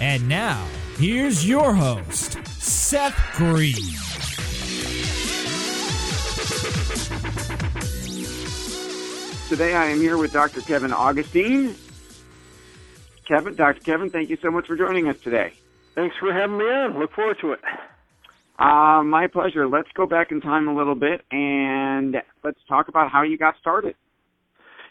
And now, here's your host, Seth Green. Today I am here with Dr. Kevin Augustine. Kevin, Dr. Kevin, thank you so much for joining us today. Thanks for having me on. Look forward to it. Uh, my pleasure. Let's go back in time a little bit and let's talk about how you got started.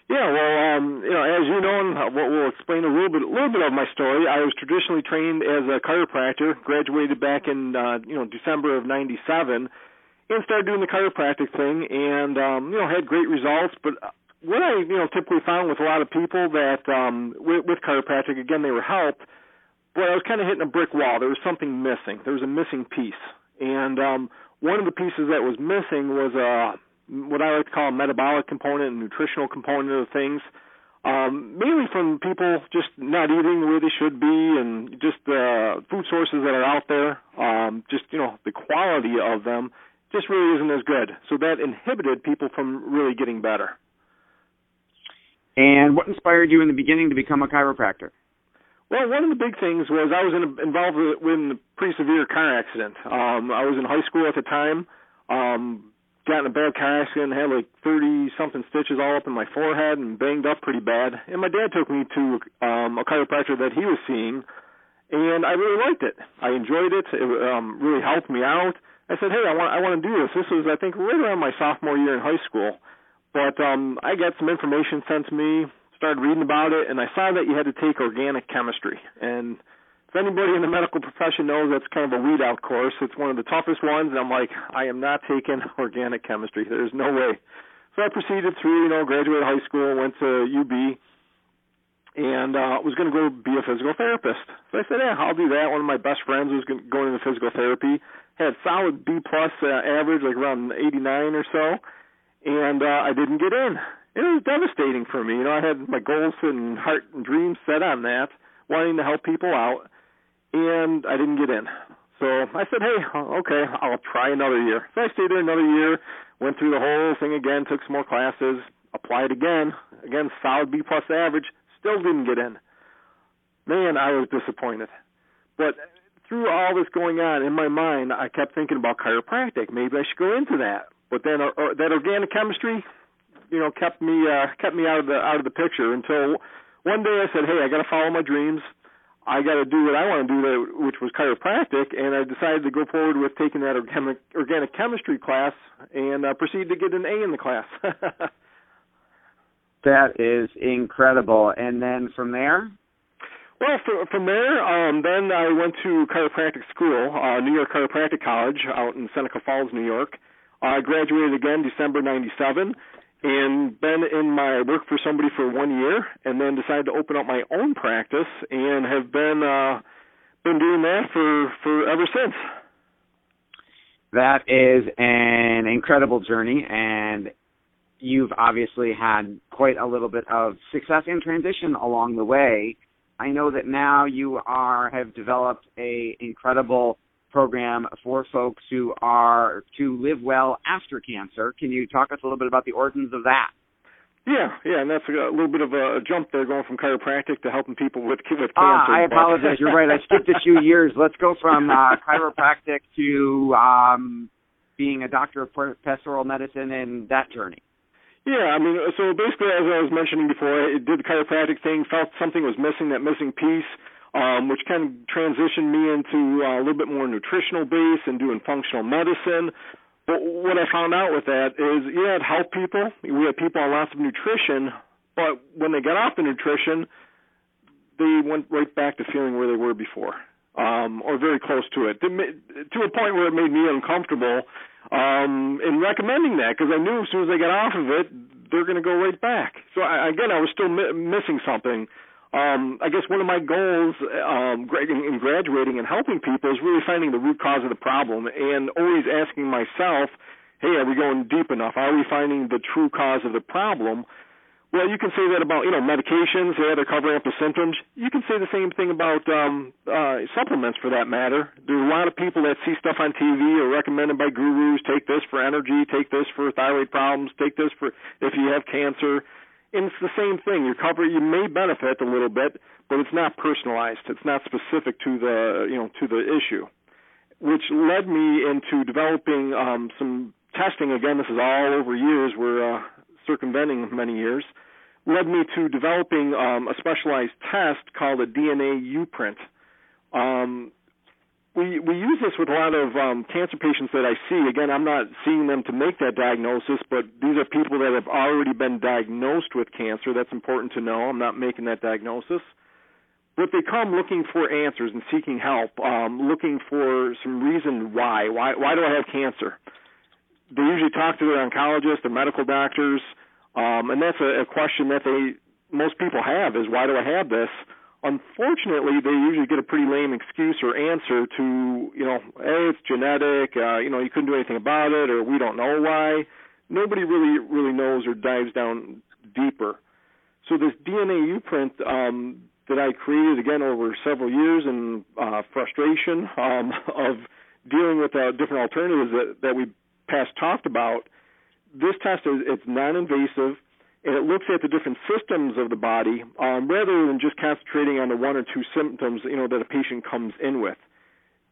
Yeah, well, um, you know, as you know, and we'll explain a little bit, a little bit of my story. I was traditionally trained as a chiropractor. Graduated back in, uh, you know, December of '97, and started doing the chiropractic thing, and um, you know, had great results. But what I, you know, typically found with a lot of people that um, with, with chiropractic, again, they were helped, but I was kind of hitting a brick wall. There was something missing. There was a missing piece, and um, one of the pieces that was missing was a what I like to call a metabolic component and nutritional component of things. Um, mainly from people just not eating the way they should be, and just the uh, food sources that are out there. Um, just you know, the quality of them just really isn't as good. So that inhibited people from really getting better. And what inspired you in the beginning to become a chiropractor? Well, one of the big things was I was in a, involved with, with a pretty severe car accident. Um, I was in high school at the time. Um, got in a bad car accident, had like 30 something stitches all up in my forehead and banged up pretty bad. And my dad took me to um, a chiropractor that he was seeing, and I really liked it. I enjoyed it. It um, really helped me out. I said, hey, I want I want to do this. This was I think right around my sophomore year in high school, but um, I got some information sent to me started reading about it, and I saw that you had to take organic chemistry. And if anybody in the medical profession knows, that's kind of a weed out course. It's one of the toughest ones, and I'm like, I am not taking organic chemistry. There's no way. So I proceeded through, you know, graduated high school, went to UB, and uh, was going to go be a physical therapist. So I said, yeah, I'll do that. One of my best friends was going into physical therapy. Had solid B plus uh, average, like around 89 or so, and uh, I didn't get in it was devastating for me. You know, I had my goals and heart and dreams set on that, wanting to help people out, and I didn't get in. So I said, hey, okay, I'll try another year. So I stayed there another year, went through the whole thing again, took some more classes, applied again, again solid B plus average, still didn't get in. Man, I was disappointed. But through all this going on in my mind, I kept thinking about chiropractic. Maybe I should go into that. But then uh, uh that organic chemistry, you know kept me uh, kept me out of the out of the picture until one day I said, hey, I got to follow my dreams. I got to do what I want to do, there, which was chiropractic, and I decided to go forward with taking that organic, organic chemistry class and uh, proceed to get an A in the class. that is incredible. And then from there? Well, for, from there, um, then I went to chiropractic school, uh, New York Chiropractic College out in Seneca Falls, New York. I graduated again December 97 and been in my work for somebody for one year and then decided to open up my own practice and have been uh been doing that for for ever since. That is an incredible journey and you've obviously had quite a little bit of success and transition along the way. I know that now you are have developed a incredible program for folks who are to live well after cancer. Can you talk us a little bit about the origins of that? Yeah, yeah, and that's a, little bit of a jump there, going from chiropractic to helping people with with cancer. Ah, I apologize. You're right. I skipped a few years. Let's go from uh, chiropractic to um, being a doctor of pastoral medicine and that journey. Yeah, I mean, so basically, as I was mentioning before, I did the chiropractic thing, felt something was missing, that missing piece um, which kind of transitioned me into uh, a little bit more nutritional base and doing functional medicine. But what I found out with that is, yeah, it helped people. We had people on lots of nutrition, but when they got off the nutrition, they went right back to feeling where they were before, um, or very close to it, to, a point where it made me uncomfortable um, in recommending that because I knew as soon as they got off of it, they're going to go right back. So I, again, I was still mi- missing something. Um, I guess one of my goals um, in graduating and helping people is really finding the root cause of the problem and always asking myself, hey, are we going deep enough? Are we finding the true cause of the problem? Well, you can say that about you know medications. Yeah, they're covering up the symptoms. You can say the same thing about um, uh, supplements, for that matter. There's a lot of people that see stuff on TV or recommended by gurus. Take this for energy. Take this for thyroid problems. Take this for if you have cancer. And it's the same thing. Your cover you may benefit a little bit, but it's not personalized. It's not specific to the you know to the issue, which led me into developing um, some testing. Again, this is all over years. We're uh, circumventing many years, led me to developing um, a specialized test called a DNA U-print. Um, we we use this with a lot of um, cancer patients that I see. Again, I'm not seeing them to make that diagnosis, but these are people that have already been diagnosed with cancer. That's important to know. I'm not making that diagnosis. But they come looking for answers and seeking help, um, looking for some reason why. Why why do I have cancer? they usually talk to their oncologist, their medical doctors, um, and that's a, a question that they most people have is why do I have this? Unfortunately, they usually get a pretty lame excuse or answer to you know, hey, it's genetic, uh, you know, you couldn't do anything about it, or we don't know why. Nobody really really knows or dives down deeper. So this DNA U-print um, that I created again over several years and uh, frustration um, of dealing with uh, different alternatives that, that we past talked about, this test is it's non-invasive and it looks at the different systems of the body um, rather than just concentrating on the one or two symptoms you know that a patient comes in with.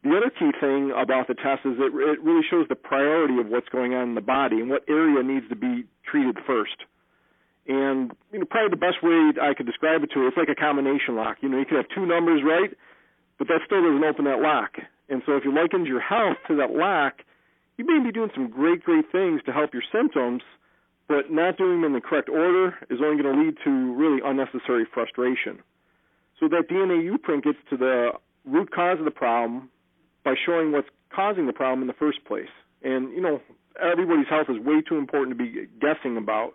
The other key thing about the test is that it really shows the priority of what's going on in the body and what area needs to be treated first. And you know, probably the best way I could describe it to you, it's like a combination lock. You know, you could have two numbers right, but that still doesn't open that lock. And so if you likened your health to that lock, you may be doing some great, great things to help your symptoms, but not doing them in the correct order is only going to lead to really unnecessary frustration. So that DNA U-print gets to the root cause of the problem by showing what's causing the problem in the first place. And, you know, everybody's health is way too important to be guessing about.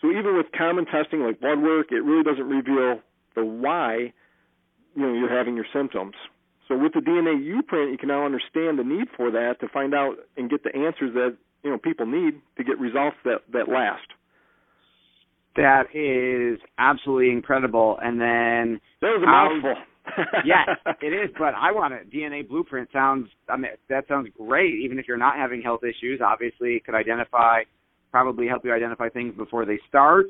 So even with common testing like blood work, it really doesn't reveal the why, you know, you're having your symptoms. So with the DNA U-print, you can now understand the need for that to find out and get the answers that you know people need to get results that that last. That is absolutely incredible. And then that was a mouthful. yes, it is. But I want a DNA blueprint. Sounds. I mean, that sounds great. Even if you're not having health issues, obviously, it could identify, probably help you identify things before they start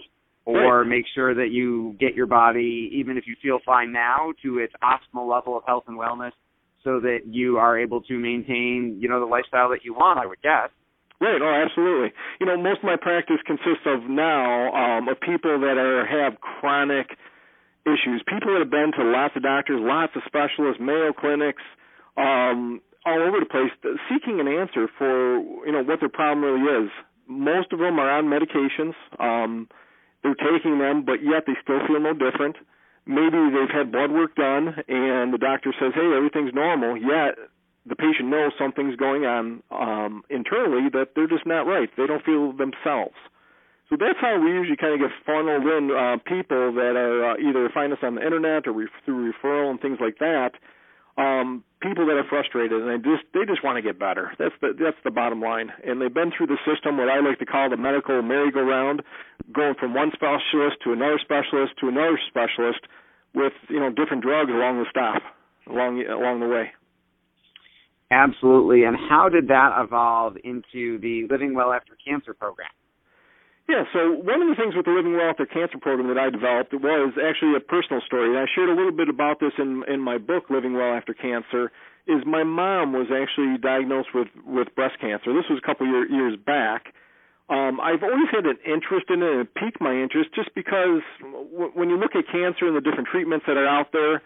or right. make sure that you get your body, even if you feel fine now, to its optimal level of health and wellness so that you are able to maintain, you know, the lifestyle that you want, I would guess. Right. Oh, absolutely. You know, most of my practice consists of now um, of people that are have chronic issues. People that have been to lots of doctors, lots of specialists, Mayo clinics, um, all over the place, seeking an answer for you know what their problem really is. Most of them are on medications. Um, they're taking them, but yet they still feel no different. Maybe they've had blood work done and the doctor says, hey, everything's normal, yet the patient knows something's going on um, internally that they're just not right. They don't feel themselves. So that's how we usually kind of get funneled in uh, people that are uh, either find us on the internet or re- through referral and things like that um, people that are frustrated and they just they just want to get better. That's the that's the bottom line. And they've been through the system, what I like to call the medical merry-go-round, going from one specialist to another specialist to another specialist, with you know different drugs along the stop along along the way. Absolutely. And how did that evolve into the Living Well After Cancer program? Yeah, so one of the things with the Living Well After Cancer program that I developed was actually a personal story. And I shared a little bit about this in in my book, Living Well After Cancer. Is my mom was actually diagnosed with with breast cancer. This was a couple year, years back. Um, I've always had an interest in it, and it piqued my interest just because w- when you look at cancer and the different treatments that are out there,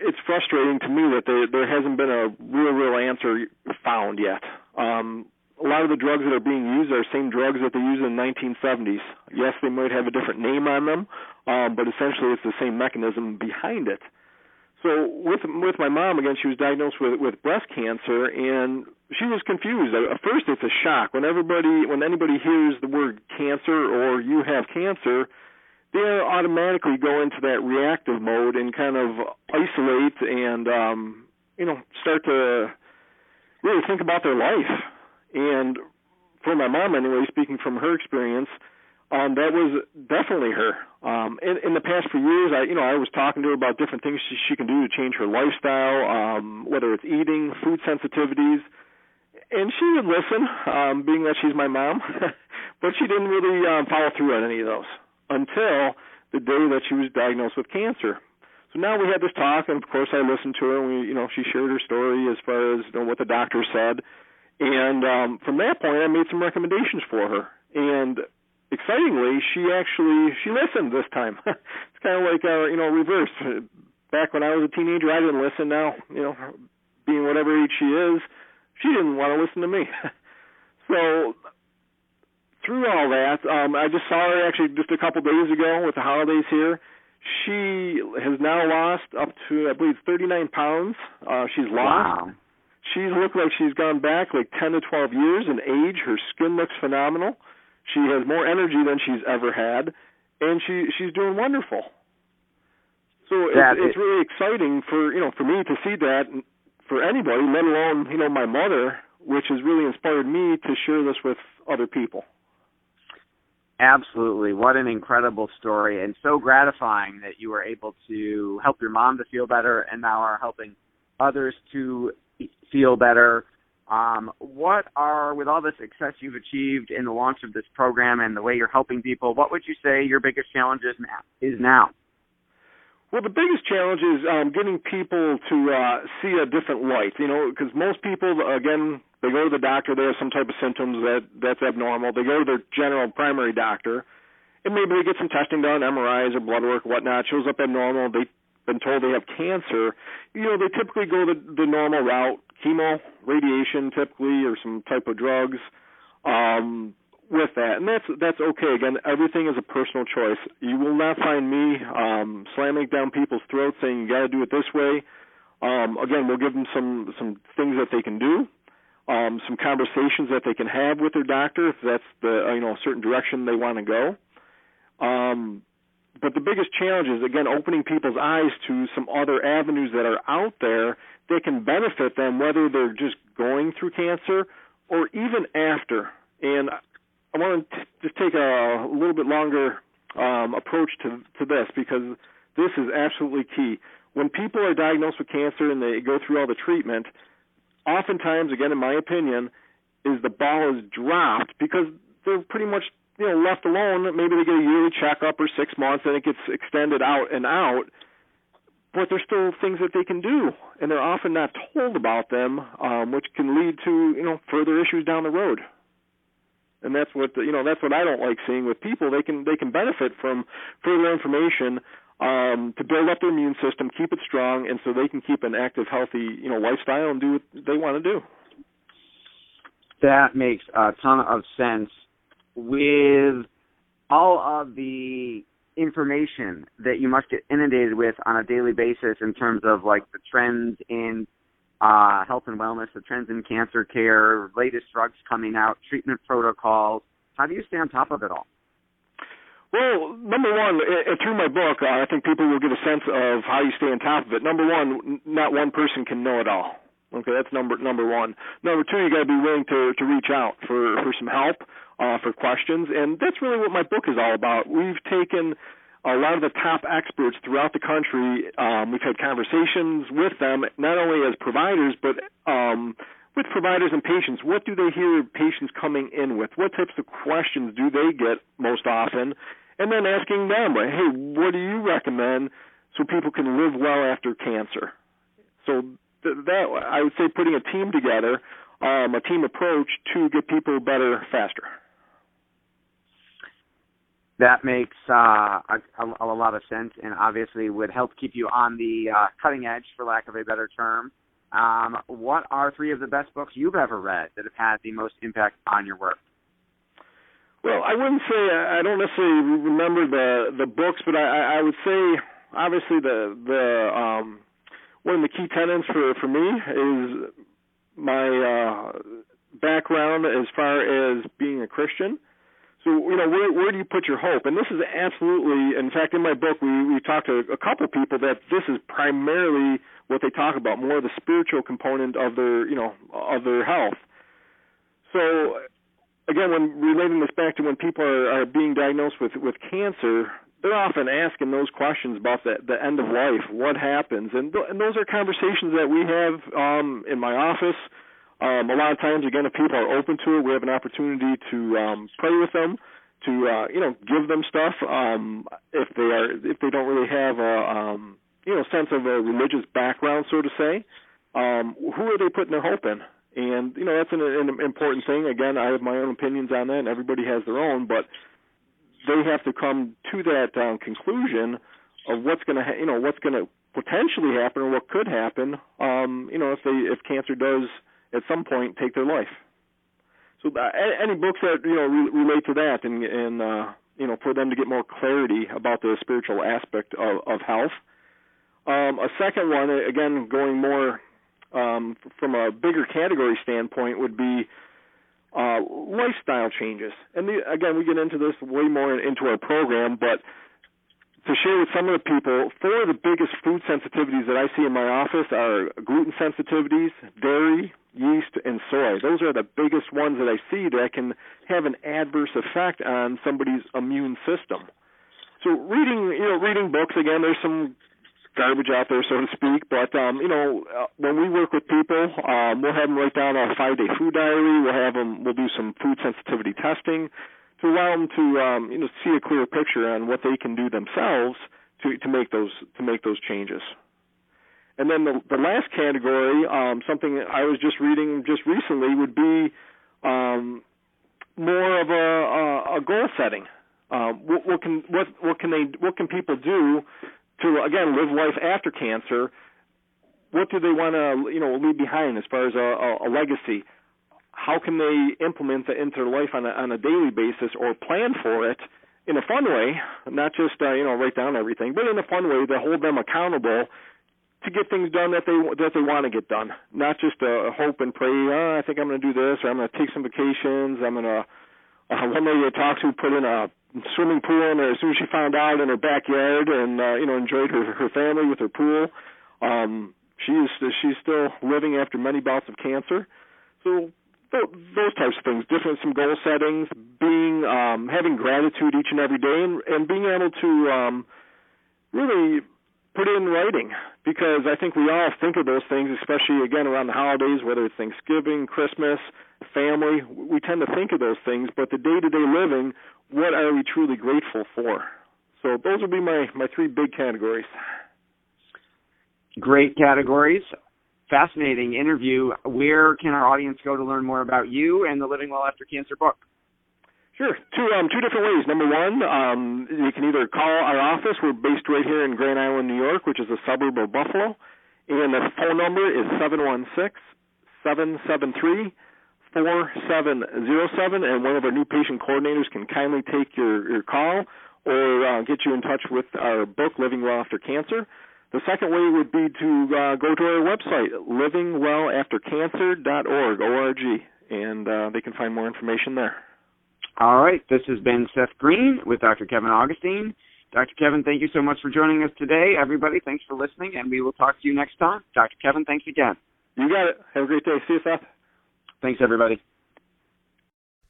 it's frustrating to me that there there hasn't been a real real answer found yet. Um, a lot of the drugs that are being used are the same drugs that they used in the 1970s. Yes, they might have a different name on them, um, but essentially it's the same mechanism behind it. So with with my mom again, she was diagnosed with with breast cancer, and she was confused. At first, it's a shock when everybody when anybody hears the word cancer or you have cancer, they automatically go into that reactive mode and kind of isolate and um, you know start to really think about their life. And for my mom, anyway, speaking from her experience, um, that was definitely her. Um, in, in the past few years, I, you know, I was talking to her about different things she, she can do to change her lifestyle, um, whether it's eating, food sensitivities, and she would listen, um, being that she's my mom, but she didn't really um, follow through on any of those until the day that she was diagnosed with cancer. So now we had this talk, and of course I listened to her. And we, you know, she shared her story as far as you know, what the doctor said, and um, from that point, I made some recommendations for her. And excitingly, she actually she listened this time. it's kind of like uh, you know reverse. Back when I was a teenager, I didn't listen. Now, you know, being whatever age she is, she didn't want to listen to me. so through all that, um, I just saw her actually just a couple days ago with the holidays here. She has now lost up to I believe 39 pounds. Uh, she's lost. Wow. She's looked like she's gone back like 10 to 12 years in age. Her skin looks phenomenal. She has more energy than she's ever had, and she she's doing wonderful. So it's, it's really exciting for you know for me to see that for anybody, let alone you know my mother, which has really inspired me to share this with other people. Absolutely. What an incredible story and so gratifying that you were able to help your mom to feel better and now are helping others to feel better um, what are, with all the success you've achieved in the launch of this program and the way you're helping people, what would you say your biggest challenge is now? Is now? Well, the biggest challenge is um, getting people to uh, see a different light. You know, because most people, again, they go to the doctor. They have some type of symptoms that that's abnormal. They go to their general primary doctor, and maybe they get some testing done, MRIs or blood work, whatnot. Shows up abnormal. They've been told they have cancer, you know, they typically go the, the normal route, chemo, radiation typically, or some type of drugs um, with that. And that's that's okay. Again, everything is a personal choice. You will not find me um, slamming down people's throats saying you got to do it this way. Um, again, we'll give them some some things that they can do, um, some conversations that they can have with their doctor if that's the you know a certain direction they want to go. Um, but the biggest challenge is again opening people's eyes to some other avenues that are out there that can benefit them, whether they're just going through cancer or even after. And I want to just take a, little bit longer um, approach to to this because this is absolutely key. When people are diagnosed with cancer and they go through all the treatment, oftentimes, again, in my opinion, is the ball is dropped because they're pretty much you know left alone, maybe they get a yearly checkup or six months, and it gets extended out and out. But there's still things that they can do, and they're often not told about them, um, which can lead to you know further issues down the road. And that's what you know. That's what I don't like seeing with people. They can they can benefit from further information um, to build up their immune system, keep it strong, and so they can keep an active, healthy you know lifestyle and do what they want to do. That makes a ton of sense with all of the information that you must get inundated with on a daily basis in terms of like the trends in uh, health and wellness, the trends in cancer care, latest drugs coming out, treatment protocols. How do you stay on top of it all? Well, number one, through my book, uh, I think people will get a sense of how you stay on top of it. Number one, not one person can know it all. Okay, that's number number one. Number two, you got to be willing to to reach out for for some help uh, for questions. And that's really what my book is all about. We've taken a lot of the top experts throughout the country. Um, we've had conversations with them, not only as providers, but um, with providers and patients. What do they hear patients coming in with? What types of questions do they get most often? And then asking them, hey, what do you recommend so people can live well after cancer? So th- that I would say putting a team together, um, a team approach to get people better faster that makes uh, a, a, lot of sense and obviously would help keep you on the uh, cutting edge, for lack of a better term, Um, what are three of the best books you've ever read that have had the most impact on your work? Well, I wouldn't say I don't necessarily remember the the books, but I, I would say obviously the the um, one of the key tenets for for me is my uh, background as far as being a Christian. So you know where where do you put your hope? And this is absolutely, in fact, in my book we we talked to a couple people that this is primarily what they talk about, more the spiritual component of their you know of their health. So again, when relating this back to when people are, are being diagnosed with with cancer, they're often asking those questions about the the end of life, what happens, and th- and those are conversations that we have um, in my office. Um, a lot of times, again, if people are open to it, we have an opportunity to um, pray with them, to uh, you know give them stuff. Um, if they are if they don't really have a um, you know sense of a religious background, so to say, um, who are they putting their hope in? And you know that's an, an important thing. Again, I have my own opinions on that, and everybody has their own. But they have to come to that um, conclusion of what's going to, ha- you know, what's going to potentially happen or what could happen. Um, you know, if they if cancer does at some point take their life. So uh, any books that you know re- relate to that and and uh, you know for them to get more clarity about the spiritual aspect of, of health. Um, a second one, again, going more um, from a bigger category standpoint would be uh, lifestyle changes. And the, again, we get into this way more into our program, but to share with some of the people, four of the biggest food sensitivities that I see in my office are gluten sensitivities, dairy, yeast, and soy. Those are the biggest ones that I see that can have an adverse effect on somebody's immune system. So reading, you know, reading books again, there's some garbage out there, so to speak. But um, you know, uh, when we work with people, um, we'll have them write down a five-day food diary. We'll have them. We'll do some food sensitivity testing to allow them to um, you know see a clear picture on what they can do themselves to to make those to make those changes. And then the, the last category, um, something I was just reading just recently, would be um, more of a, a, a goal setting. Um, what, what can what what can they what can people do to again live life after cancer, what do they want to you know leave behind as far as a, a, a legacy? How can they implement that into their life on a, on a daily basis or plan for it in a fun way, not just uh, you know write down everything, but in a fun way to hold them accountable to get things done that they that they want to get done, not just uh, hope and pray. Oh, I think I'm going to do this, or I'm going to take some vacations. I'm going to. Uh, one lady I talked to put in a swimming pool in as soon as she found out in her backyard and uh, you know enjoyed her her family with her pool. Um, she is she's still living after many bouts of cancer. So those types of things, different some goal settings, being um, having gratitude each and every day, and, and being able to um, really put it in writing because I think we all think of those things, especially again around the holidays, whether it's Thanksgiving, Christmas, family. We tend to think of those things, but the day-to-day living, what are we truly grateful for? So those would be my my three big categories. Great categories. Fascinating interview. Where can our audience go to learn more about you and the Living Well After Cancer book? Sure. Two um two different ways. Number one, um you can either call our office. We're based right here in Grand Island, New York, which is a suburb of Buffalo. And the phone number is seven one six seven seven three four seven zero seven and one of our new patient coordinators can kindly take your, your call or uh, get you in touch with our book, Living Well After Cancer. The second way would be to uh, go to our website, livingwellaftercancer.org, O-R-G, and uh, they can find more information there. All right. This has been Seth Green with Dr. Kevin Augustine. Dr. Kevin, thank you so much for joining us today. Everybody, thanks for listening, and we will talk to you next time. Dr. Kevin, thanks again. You got it. Have a great day. See you, Seth. Thanks, everybody.